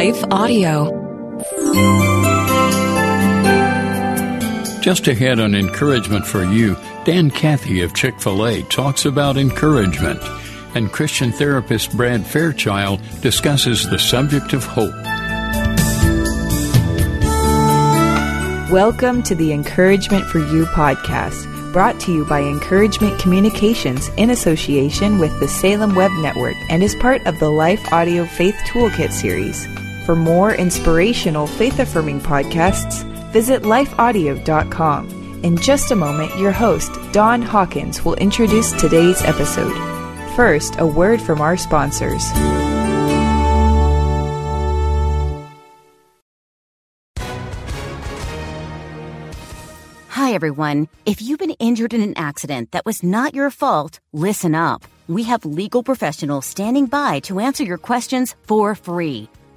Life Audio. Just ahead on encouragement for you, Dan Cathy of Chick fil A talks about encouragement, and Christian therapist Brad Fairchild discusses the subject of hope. Welcome to the Encouragement for You podcast, brought to you by Encouragement Communications in association with the Salem Web Network and is part of the Life Audio Faith Toolkit series. For more inspirational, faith affirming podcasts, visit lifeaudio.com. In just a moment, your host, Don Hawkins, will introduce today's episode. First, a word from our sponsors. Hi, everyone. If you've been injured in an accident that was not your fault, listen up. We have legal professionals standing by to answer your questions for free.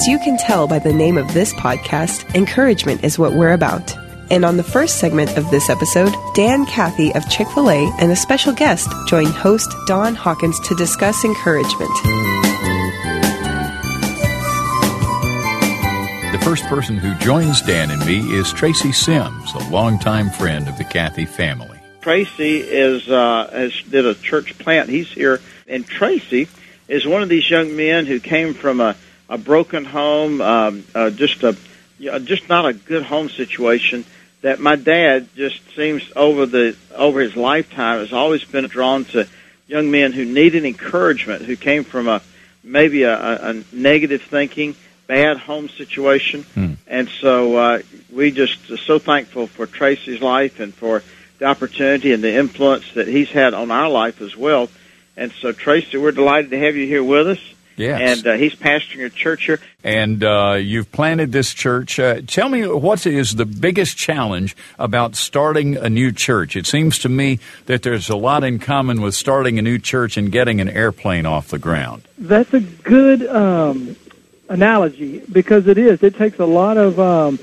As you can tell by the name of this podcast, encouragement is what we're about. And on the first segment of this episode, Dan Cathy of Chick fil A and a special guest join host Don Hawkins to discuss encouragement. The first person who joins Dan and me is Tracy Sims, a longtime friend of the Cathy family. Tracy is uh, has did a church plant. He's here, and Tracy is one of these young men who came from a, a broken home, um, uh, just a you know, just not a good home situation. That my dad just seems over the over his lifetime has always been drawn to young men who needed encouragement, who came from a maybe a, a, a negative thinking, bad home situation, Hmm. and so uh, we just are so thankful for Tracy's life and for the opportunity and the influence that he's had on our life as well. And so, Tracy, we're delighted to have you here with us. Yes. And uh, he's pastoring a church here. and uh, you've planted this church. Uh, tell me what is the biggest challenge about starting a new church? It seems to me that there's a lot in common with starting a new church and getting an airplane off the ground. That's a good um, analogy because it is. It takes a lot of um,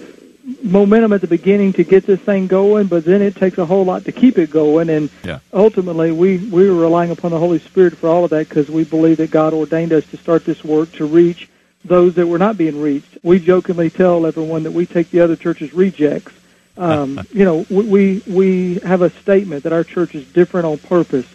momentum at the beginning to get this thing going, but then it takes a whole lot to keep it going. And Yeah. ultimately, we we were relying upon the Holy Spirit for all of that because we believe that God ordained us to start this work to reach those that were not being reached. We jokingly tell everyone that we take the other church's rejects. Um, you know, we, we we have a statement that our church is different on purpose.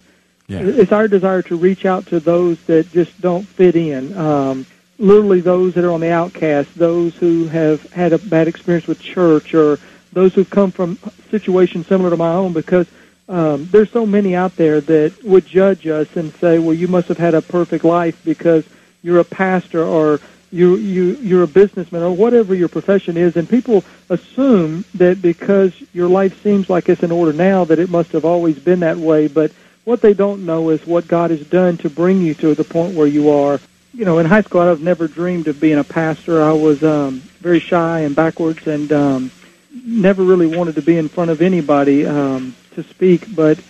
Yeah. It's our desire to reach out to those that just don't fit in. Um, literally, those that are on the outcast, those who have had a bad experience with church, or those who've come from situations similar to my own. Because um, there's so many out there that would judge us and say, "Well, you must have had a perfect life because you're a pastor, or you you you're a businessman, or whatever your profession is." And people assume that because your life seems like it's in order now, that it must have always been that way. But what they don't know is what God has done to bring you to the point where you are. You know, in high school, I've never dreamed of being a pastor. I was um, very shy and backwards, and um, never really wanted to be in front of anybody um, to speak. But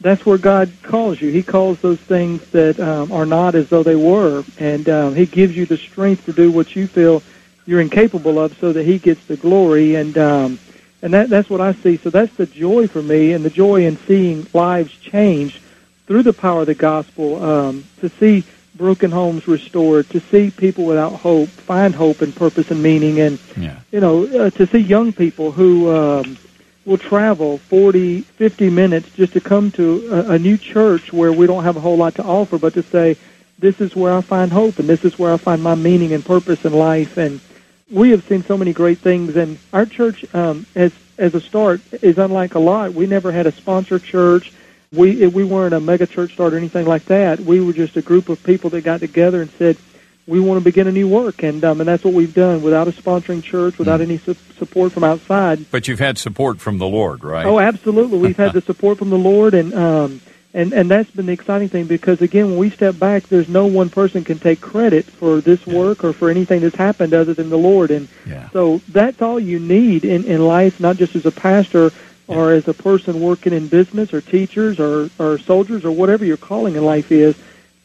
that's where God calls you. He calls those things that um, are not as though they were, and um, He gives you the strength to do what you feel you're incapable of, so that He gets the glory. And um, and that that's what I see. So that's the joy for me, and the joy in seeing lives changed through the power of the gospel. Um, to see broken homes restored, to see people without hope find hope and purpose and meaning, and Yeah. you know, uh, to see young people who um, will travel 40, 50 minutes just to come to a, a new church where we don't have a whole lot to offer, but to say, this is where I find hope, and this is where I find my meaning and purpose in life. And we have seen so many great things, and our church, um, as as a start, is unlike a lot. We never had a sponsor church. We we weren't a mega church start or anything like that. We were just a group of people that got together and said, we want to begin a new work, and um, and that's what we've done without a sponsoring church, without mm. any su- support from outside. But you've had support from the Lord, right? Oh, absolutely. We've had the support from the Lord, and um, and and that's been the exciting thing because again, when we step back, there's no one person can take credit for this yeah. work or for anything that's happened other than the Lord, and yeah. so that's all you need in in life, not just as a pastor. Or as a person working in business, or teachers, or, or soldiers, or whatever your calling in life is,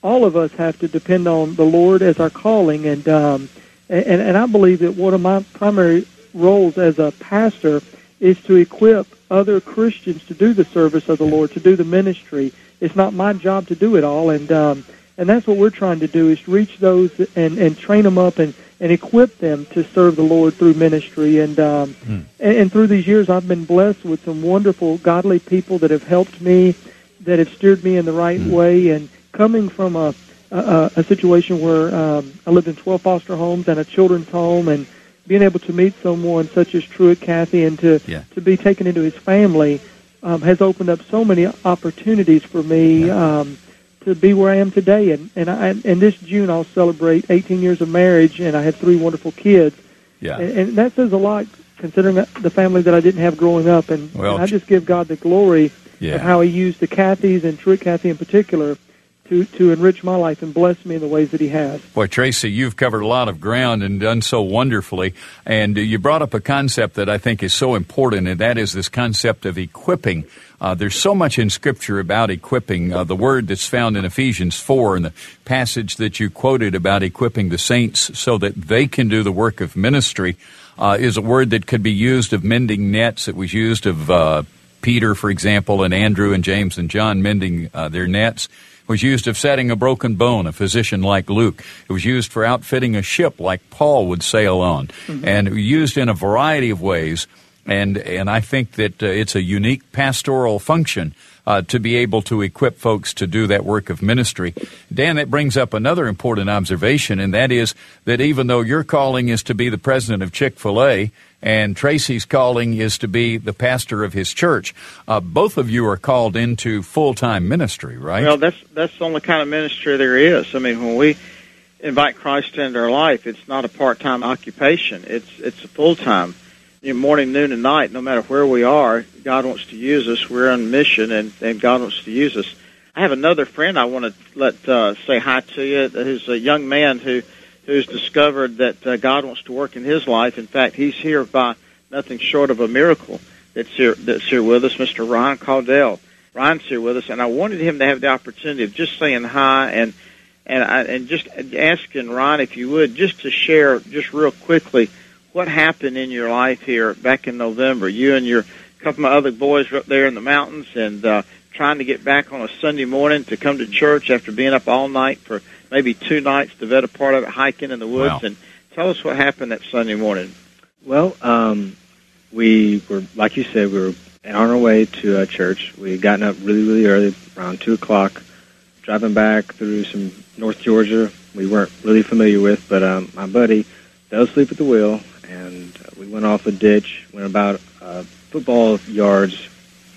all of us have to depend on the Lord as our calling, and um, and and I believe that one of my primary roles as a pastor is to equip other Christians to do the service of the Lord, to do the ministry. It's not my job to do it all, and um, and that's what we're trying to do is reach those and and train them up and and equip them to serve the Lord through ministry. And um, mm. and, and through these years, I've been blessed with some wonderful, godly people that have helped me, that have steered me in the right mm. way, and coming from a a, a situation where um, I lived in 12 foster homes and a children's home, and being able to meet someone such as Truett Cathy and to yeah. to be taken into his family um, has opened up so many opportunities for me yeah. um, to be where I am today. And and I, and this June I'll celebrate 18 years of marriage, and I have three wonderful kids. Yeah, and, and that says a lot considering the family that I didn't have growing up. And, well, and I just give God the glory yeah. of how He used the Cathys and Truett Cathy in particular to, to enrich my life and bless me in the ways that He has. Boy, Tracy, you've covered a lot of ground and done so wonderfully. And you brought up a concept that I think is so important, and that is this concept of equipping. Uh, there's so much in Scripture about equipping. Uh, the word that's found in Ephesians 4 and the passage that you quoted about equipping the saints so that they can do the work of ministry uh, is a word that could be used of mending nets. It was used of uh, Peter, for example, and Andrew and James and John mending uh, their nets was used of setting a broken bone, a physician like Luke. It was used for outfitting a ship like Paul would sail on, mm-hmm. and used in a variety of ways. And and I think that uh, it's a unique pastoral function uh, to be able to equip folks to do that work of ministry. Dan, that brings up another important observation, and that is that even though your calling is to be the president of Chick Fil A, and Tracy's calling is to be the pastor of his church. Uh, both of you are called into full time ministry, right? Well, that's that's the only kind of ministry there is. I mean, when we invite Christ into our life, it's not a part time occupation. It's it's a full time. Morning, noon, and night. No matter where we are, God wants to use us. We're on mission, and, and God wants to use us. I have another friend I want to let uh, say hi to you. Who's a young man who who's discovered that uh, God wants to work in his life. In fact, he's here by nothing short of a miracle that's here, that's here with us, Mr. Ryan Caudell. Ryan's here with us, and I wanted him to have the opportunity of just saying hi and and I, and just asking Ryan if you would just to share just real quickly what happened in your life here back in November. You and your couple of other boys were up there in the mountains and uh, trying to get back on a Sunday morning to come to church after being up all night for maybe two nights, the better part of it, hiking in the woods. Wow. And tell us what happened that Sunday morning. Well, um, we were, like you said, we were on our way to a church. We had gotten up really, really early, around 2 o'clock, driving back through some North Georgia we weren't really familiar with, but um, my buddy fell asleep at the wheel, and uh, we went off a ditch, went about uh, football yards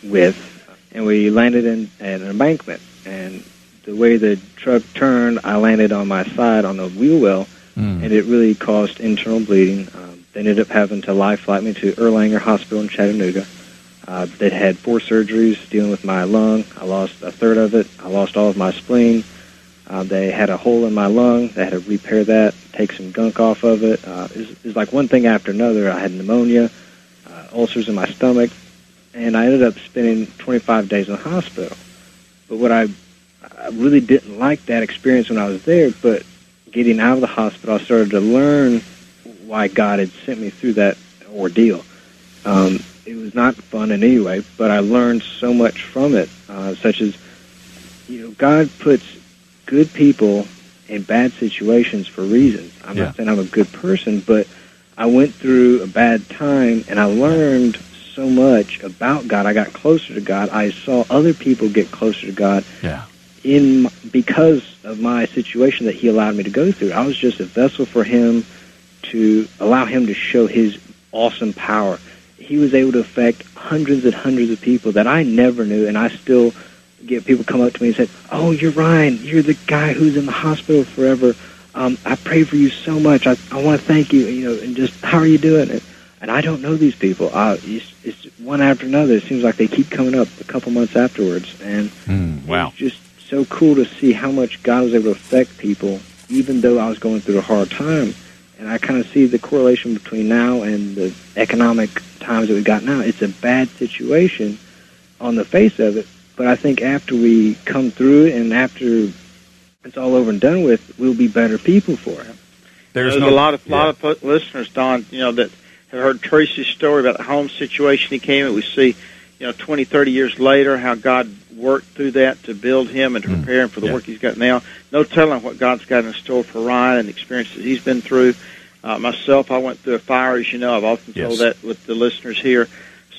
width, and we landed in at an embankment. And the way the truck turned, I landed on my side on the wheel well, mm. and it really caused internal bleeding. Um, they ended up having to life flight me to Erlanger Hospital in Chattanooga. Uh, they had four surgeries dealing with my lung. I lost a third of it. I lost all of my spleen. Uh, they had a hole in my lung. They had to repair that, take some gunk off of it. Uh, it, was, it like one thing after another. I had pneumonia, uh, ulcers in my stomach, and I ended up spending 25 days in the hospital. But what I I really didn't like that experience when I was there, but getting out of the hospital, I started to learn why God had sent me through that ordeal. Um, it was not fun in any way, but I learned so much from it, uh, such as, you know, God puts good people in bad situations for reasons. I'm yeah. not saying I'm a good person, but I went through a bad time and I learned so much about God. I got closer to God. I saw other people get closer to God. Yeah in because of my situation that he allowed me to go through, I was just a vessel for him to allow him to show his awesome power. He was able to affect hundreds and hundreds of people that I never knew, and I still get people come up to me and say, "Oh, you're Ryan. You're the guy who's in the hospital forever. Um, I pray for you so much. I, I want to thank you. You know, and just how are you doing?" And, and I don't know these people. Uh, it's, it's one after another. It seems like they keep coming up a couple months afterwards, and mm, wow, it's just so cool to see how much God was able to affect people, even though I was going through a hard time. And I kind of see the correlation between now and the economic times that we've got now. It's a bad situation on the face of it, but I think after we come through it and after it's all over and done with, we'll be better people for it. There's, There's no, a lot of yeah. lot of listeners, Don, you know that have heard Tracy's story about the home situation he came in. We see, you know, 20, 30 years later how God worked through that to build him and to mm. prepare him for the yeah. work he's got now. No telling what God's got in store for Ryan and the experiences he's been through. Uh, myself, I went through a fire, as you know. I've often yes. told that with the listeners here.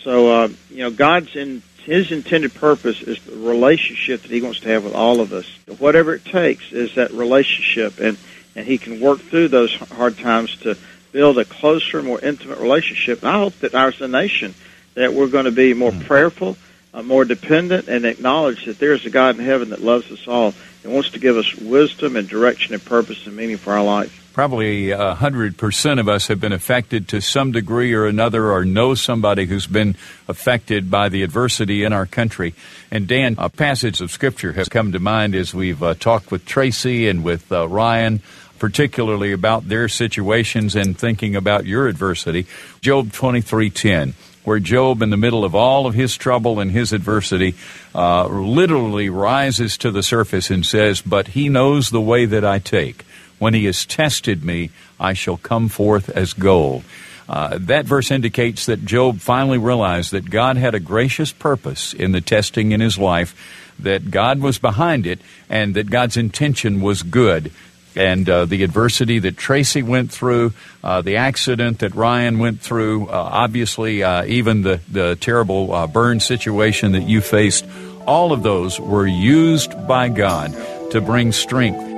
So, uh, you know, God's in his intended purpose is the relationship that he wants to have with all of us. Whatever it takes is that relationship, and and he can work through those hard times to build a closer, more intimate relationship. And I hope that as a nation that we're going to be more mm. prayerful uh, more dependent and acknowledge that there is a God in heaven that loves us all and wants to give us wisdom and direction and purpose and meaning for our life. Probably a hundred percent of us have been affected to some degree or another, or know somebody who's been affected by the adversity in our country. And Dan, a passage of scripture has come to mind as we've uh, talked with Tracy and with uh, Ryan particularly about their situations and thinking about your adversity. Job 23:10 where Job, in the middle of all of his trouble and his adversity, uh, literally rises to the surface and says, But he knows the way that I take. When he has tested me, I shall come forth as gold. Uh, that verse indicates that Job finally realized that God had a gracious purpose in the testing in his life, that God was behind it, and that God's intention was good and uh, the adversity that Tracy went through, uh, the accident that Ryan went through, uh, obviously, uh, even the, the terrible uh, burn situation that you faced, all of those were used by God to bring strength.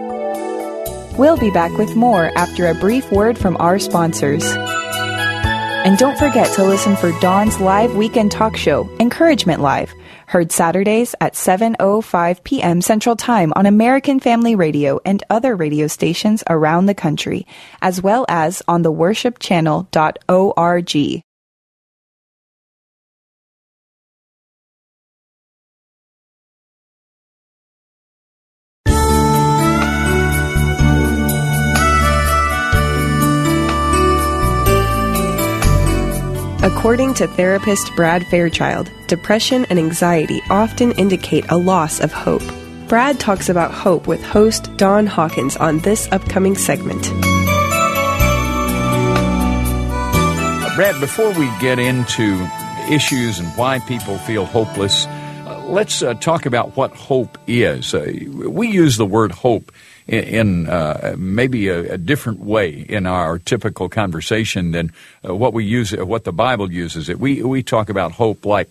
We'll be back with more after a brief word from our sponsors. And don't forget to listen for Don's live weekend talk show, Encouragement Live Heard Saturdays at 7:05 p.m. Central Time on American Family Radio and other radio stations around the country, as well as on the worshipchannel.org. According to therapist Brad Fairchild, depression and anxiety often indicate a loss of hope. Brad talks about hope with host Don Hawkins on this upcoming segment. Brad, before we get into issues and why people feel hopeless, uh, let's uh, talk about what hope is. Uh, we use the word hope in, uh, maybe a, a, different way in our typical conversation than uh, what we use, uh, what the Bible uses it. We we talk about hope like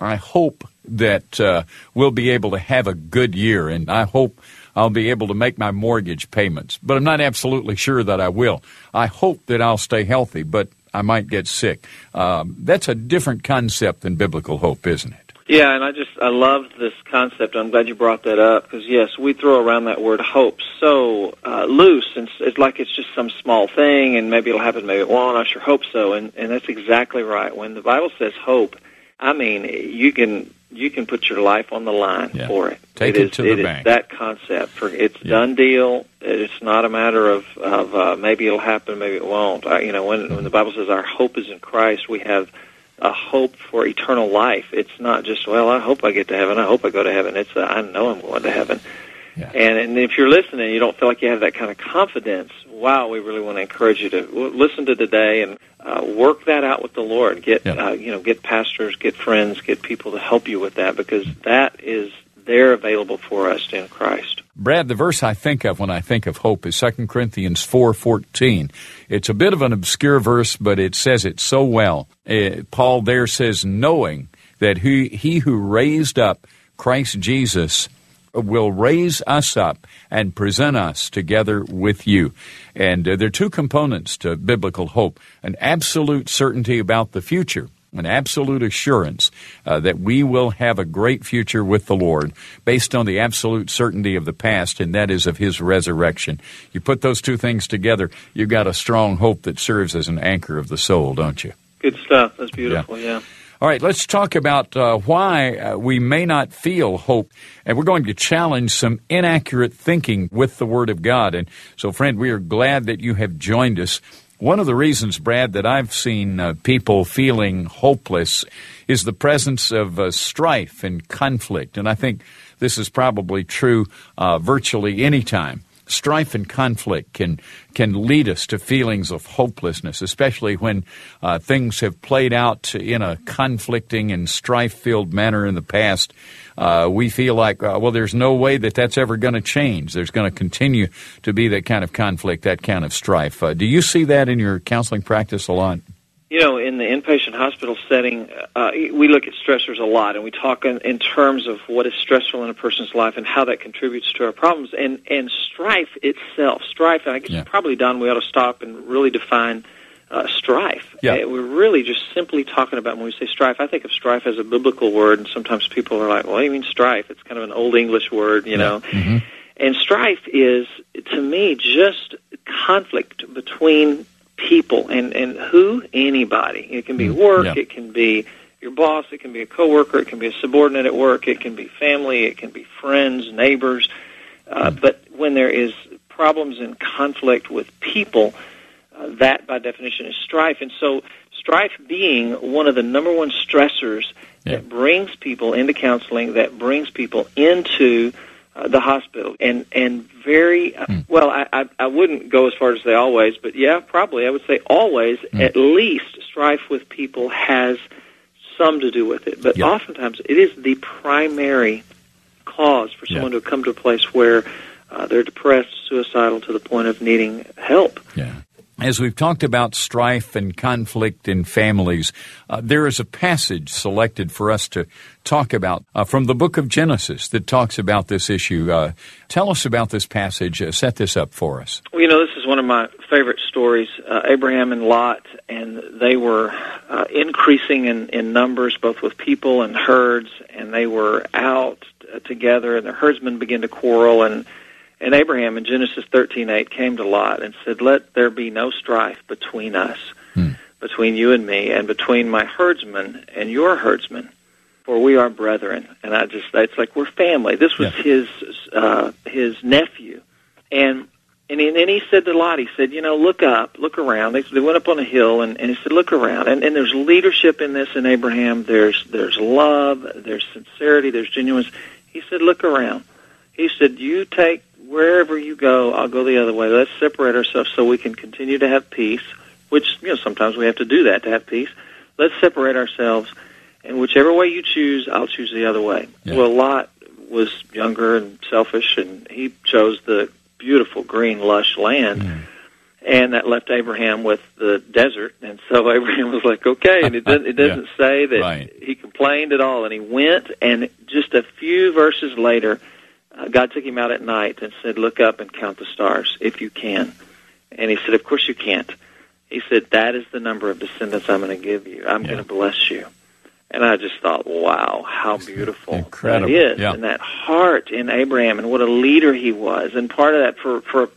I hope that uh, we'll be able to have a good year, and I hope I'll be able to make my mortgage payments. But I'm not absolutely sure that I will. I hope that I'll stay healthy, but I might get sick. Um, that's a different concept than biblical hope, isn't it? Yeah, and I just I love this concept. I'm glad you brought that up because yes, we throw around that word hope so uh, loose, and it's like it's just some small thing, and maybe it'll happen, maybe it won't. I sure hope so, and and that's exactly right. When the Bible says hope, I mean you can you can put your life on the line yeah. for it. Take it, it is, to the it bank. Is that concept for it's yeah. done deal. It's not a matter of of uh, maybe it'll happen, maybe it won't. Uh, you know, when when the Bible says our hope is in Christ, we have a hope for eternal life. It's not just well, I hope I get to heaven. I hope I go to heaven. It's a, I know I'm going to heaven. Yeah. And and if you're listening, you don't feel like you have that kind of confidence. Wow, we really want to encourage you to listen to today and uh, work that out with the Lord. Get yeah. uh, you know, get pastors, get friends, get people to help you with that because that is they're available for us in Christ. Brad, the verse I think of when I think of hope is 2 Corinthians 4:14. It's a bit of an obscure verse, but it says it so well. Uh, Paul there says knowing that he, he who raised up Christ Jesus will raise us up and present us together with you. And uh, there are two components to biblical hope an absolute certainty about the future an absolute assurance uh, that we will have a great future with the Lord based on the absolute certainty of the past, and that is of His resurrection. You put those two things together, you've got a strong hope that serves as an anchor of the soul, don't you? Good stuff. That's beautiful, yeah. yeah. All right, let's talk about uh, why uh, we may not feel hope. And we're going to challenge some inaccurate thinking with the Word of God. And so, friend, we are glad that you have joined us. One of the reasons, Brad, that I've seen uh, people feeling hopeless is the presence of uh, strife and conflict. And I think this is probably true uh, virtually any time. Strife and conflict can can lead us to feelings of hopelessness, especially when uh, things have played out in a conflicting and strife filled manner in the past uh, we feel like, uh, well, there's no way that that's ever going to change. There's going to continue to be that kind of conflict, that kind of strife. Uh, do you see that in your counseling practice a lot? You know, in the inpatient hospital setting, uh, we look at stressors a lot, and we talk in, in terms of what is stressful in a person's life and how that contributes to our problems. And and strife itself, strife. I guess yeah. probably Don, we ought to stop and really define uh, strife. Yeah. Uh, we're really just simply talking about when we say strife. I think of strife as a biblical word, and sometimes people are like, "Well, what do you mean strife?" It's kind of an old English word, you yeah. know. Mm-hmm. And strife is, to me, just conflict between people and and who anybody. It can be mm-hmm. work. Yeah. It can be your boss. It can be a coworker. It can be a subordinate at work. It can be family. It can be friends, neighbors. Uh, mm-hmm. But when there is problems and conflict with people uh, that, by definition, is strife. And so, strife being one of the number one stressors yeah. that brings people into counseling, that brings people into uh, the hospital, and and very mm. well. I, I I wouldn't go as far as say always, but yeah, probably I would say always. Mm. At least strife with people has some to do with it, but yeah. oftentimes it is the primary cause for someone yeah. to come to a place where uh, they're depressed, suicidal, to the point of needing help. Yeah. As we've talked about strife and conflict in families, uh, there is a passage selected for us to talk about uh, from the book of Genesis that talks about this issue. Uh, tell us about this passage. Uh, set this up for us. Well, you know, this is one of my favorite stories. Uh, Abraham and Lot, and they were uh, increasing in, in numbers, both with people and herds, and they were out together, and the herdsmen began to quarrel and and Abraham in Genesis 13:8 came to Lot and said, "Let there be no strife between us, hmm. between you and me, and between my herdsmen and your herdsmen, for we are brethren." And I just it's like we're family. This was yeah. his uh, his nephew, and and then he said to Lot, he said, "You know, look up, look around." They, they went up on a hill, and, and he said, "Look around." And, and there's leadership in this in Abraham. There's there's love. There's sincerity. There's genuineness. He said, "Look around." He said, "You take wherever you go, I'll go the other way. Let's separate ourselves so we can continue to have peace, which, you know, sometimes we have to do that to have peace. Let's separate ourselves, and whichever way you choose, I'll choose the other way. Yeah. Well, Lot was younger and selfish, and he chose the beautiful, green, lush land. Mm. And that left Abraham with the desert, and so Abraham was like, "Okay." And it doesn't, it doesn't yeah. say that right. he complained at all, and he went. And just a few verses later, uh, God took him out at night and said, Look up and count the stars if you can. And he said, Of course you can't. He said, That is the number of descendants I'm going to give you. I'm yeah. going to bless you. And I just thought, wow, how beautiful Incredible. that is. Yeah. And that heart in Abraham and what a leader he was. And part of that for, for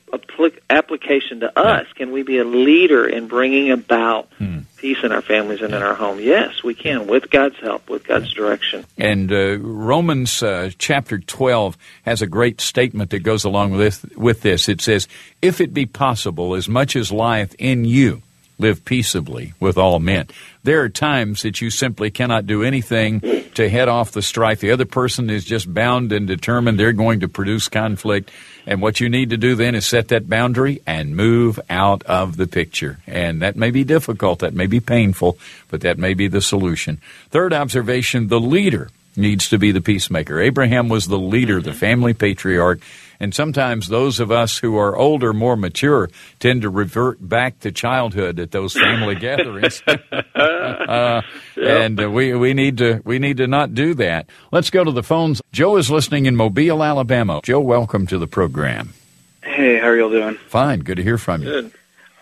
application to us, yeah. can we be a leader in bringing about hmm. peace in our families and yeah. in our home? Yes, we can, with God's help, with God's direction. And uh, Romans uh, chapter 12 has a great statement that goes along with this, with this. It says, If it be possible, as much as lieth in you, live peaceably with all men. There are times that you simply cannot do anything to head off the strife. The other person is just bound and determined they're going to produce conflict. And what you need to do then is set that boundary and move out of the picture. And that may be difficult, that may be painful, but that may be the solution. Third observation the leader needs to be the peacemaker. Abraham was the leader, the family patriarch, and sometimes those of us who are older, more mature, tend to revert back to childhood at those family gatherings. uh, and uh, we we need to we need to not do that. Let's go to the phones. Joe is listening in Mobile, Alabama. Joe, welcome to the program. Hey, how are y'all doing? Fine. Good to hear from you. Good.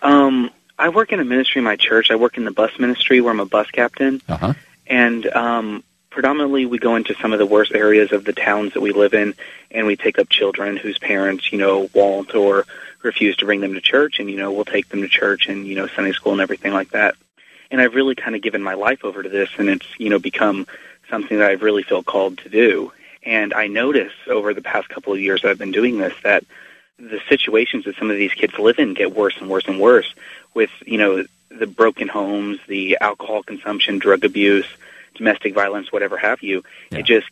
Um, I work in a ministry in my church. I work in the bus ministry where I'm a bus captain. Uh-huh. And um, predominantly we go into some of the worst areas of the towns that we live in and we take up children whose parents, you know, won't or refuse to bring them to church and, you know, we'll take them to church and, you know, Sunday school and everything like that. And I've really kind of given my life over to this and it's, you know, become something that I really feel called to do. And I notice over the past couple of years that I've been doing this that the situations that some of these kids live in get worse and worse and worse with, you know, the broken homes, the alcohol consumption, drug abuse, domestic violence, whatever have you. Yeah. It just,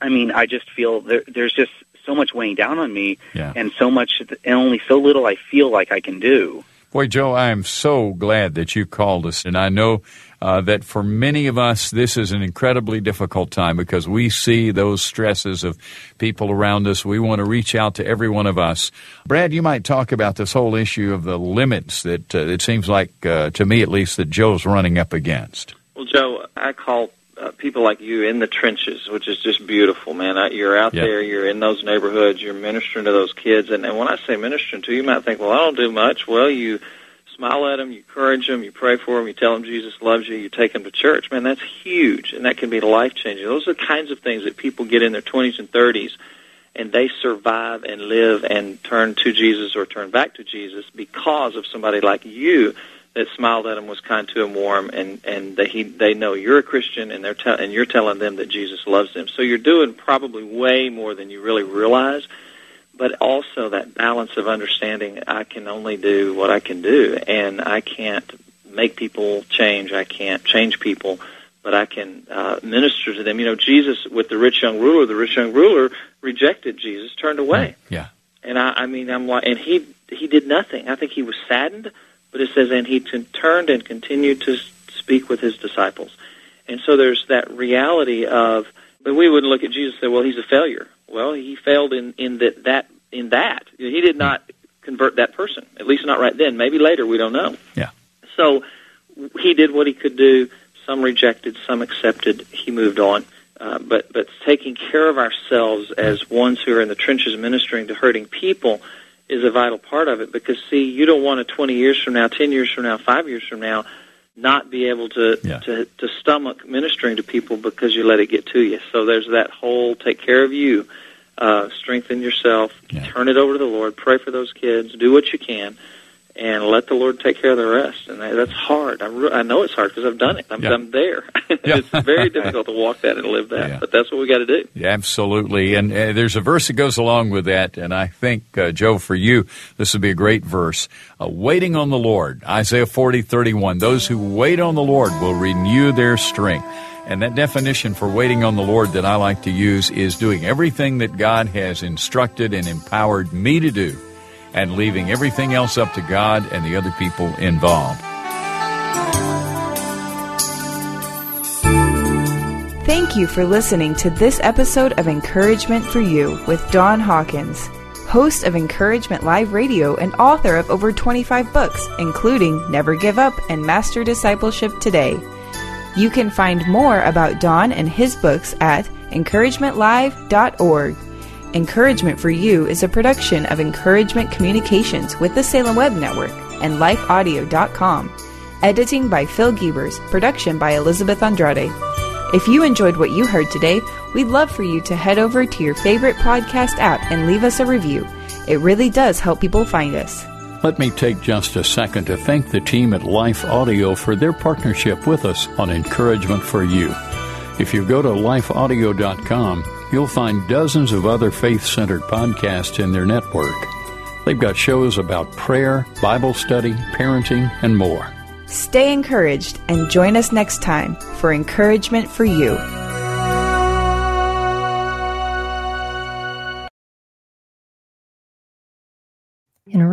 I mean, I just feel there, there's just so much weighing down on me Yeah. and so much, and only so little I feel like I can do. Boy, Joe, I am so glad that you called us. And I know uh, that for many of us, this is an incredibly difficult time because we see those stresses of people around us. We want to reach out to every one of us. Brad, you might talk about this whole issue of the limits that uh, it seems like, uh, to me at least, that Joe's running up against. Well, Joe, I call uh, people like you in the trenches, which is just beautiful, man. I, you're out Yeah. there, you're in those neighborhoods, you're ministering to those kids, and, and when I say ministering to, you might think, well, I don't do much. Well, you smile at them, you encourage them, you pray for them, you tell them Jesus loves you, you take them to church. Man, that's huge, and that can be life changing. Those are the kinds of things that people get in their 20s and 30s, and they survive and live and turn to Jesus or turn back to Jesus because of somebody like you that smiled at him was kind to him, warm, and and they he, they know you're a Christian, and they're te- and you're telling them that Jesus loves them. So you're doing probably way more than you really realize, but also that balance of understanding. I can only do what I can do, and I can't make people change. I can't change people, but I can uh, minister to them. You know, Jesus with the rich young ruler, the rich young ruler rejected Jesus, turned away. Yeah. And I, I mean, I'm like, and he he did nothing. I think he was saddened, but it says, and he t- turned and continued to speak with his disciples. And so there's that reality of, but we wouldn't look at Jesus and say, well, he's a failure. Well, he failed in in that that in that he did not convert that person. At least not right then. Maybe later. We don't know. Yeah. So he did what he could do. Some rejected, some accepted. He moved on. Uh, but but taking care of ourselves as ones who are in the trenches ministering to hurting people is a vital part of it. Because see, you don't want to 20 years from now, 10 years from now, five years from now, not be able to Yeah. to to stomach ministering to people because you let it get to you. So there's that whole take care of you, uh, strengthen yourself, Yeah. turn it over to the Lord, pray for those kids, do what you can, and let the Lord take care of the rest. And that's hard. I, re- I know it's hard because I've done it. I'm, Yeah. I'm there. Yeah. it's very difficult to walk that and live that, Yeah. but that's what we got to do. Yeah, absolutely. And uh, there's a verse that goes along with that. And I think, uh, Joe, for you, this would be a great verse. Uh, waiting on the Lord, Isaiah 40, 31. Those who wait on the Lord will renew their strength. And that definition for waiting on the Lord that I like to use is doing everything that God has instructed and empowered me to do and leaving everything else up to God and the other people involved. Thank you for listening to this episode of Encouragement for You with Don Hawkins, host of Encouragement Live Radio and author of over 25 books, including Never Give Up and Master Discipleship Today. You can find more about Don and his books at encouragementlive.org. Encouragement for You is a production of Encouragement Communications with the Salem Web Network and lifeaudio.com. Editing by Phil Giebers, production by Elizabeth Andrade. If you enjoyed what you heard today, we'd love for you to head over to your favorite podcast app and leave us a review. It really does help people find us. Let me take just a second to thank the team at Life Audio for their partnership with us on Encouragement for You. If you go to lifeaudio.com, you'll find dozens of other faith centered podcasts in their network. They've got shows about prayer, Bible study, parenting, and more. Stay encouraged and join us next time for Encouragement for You.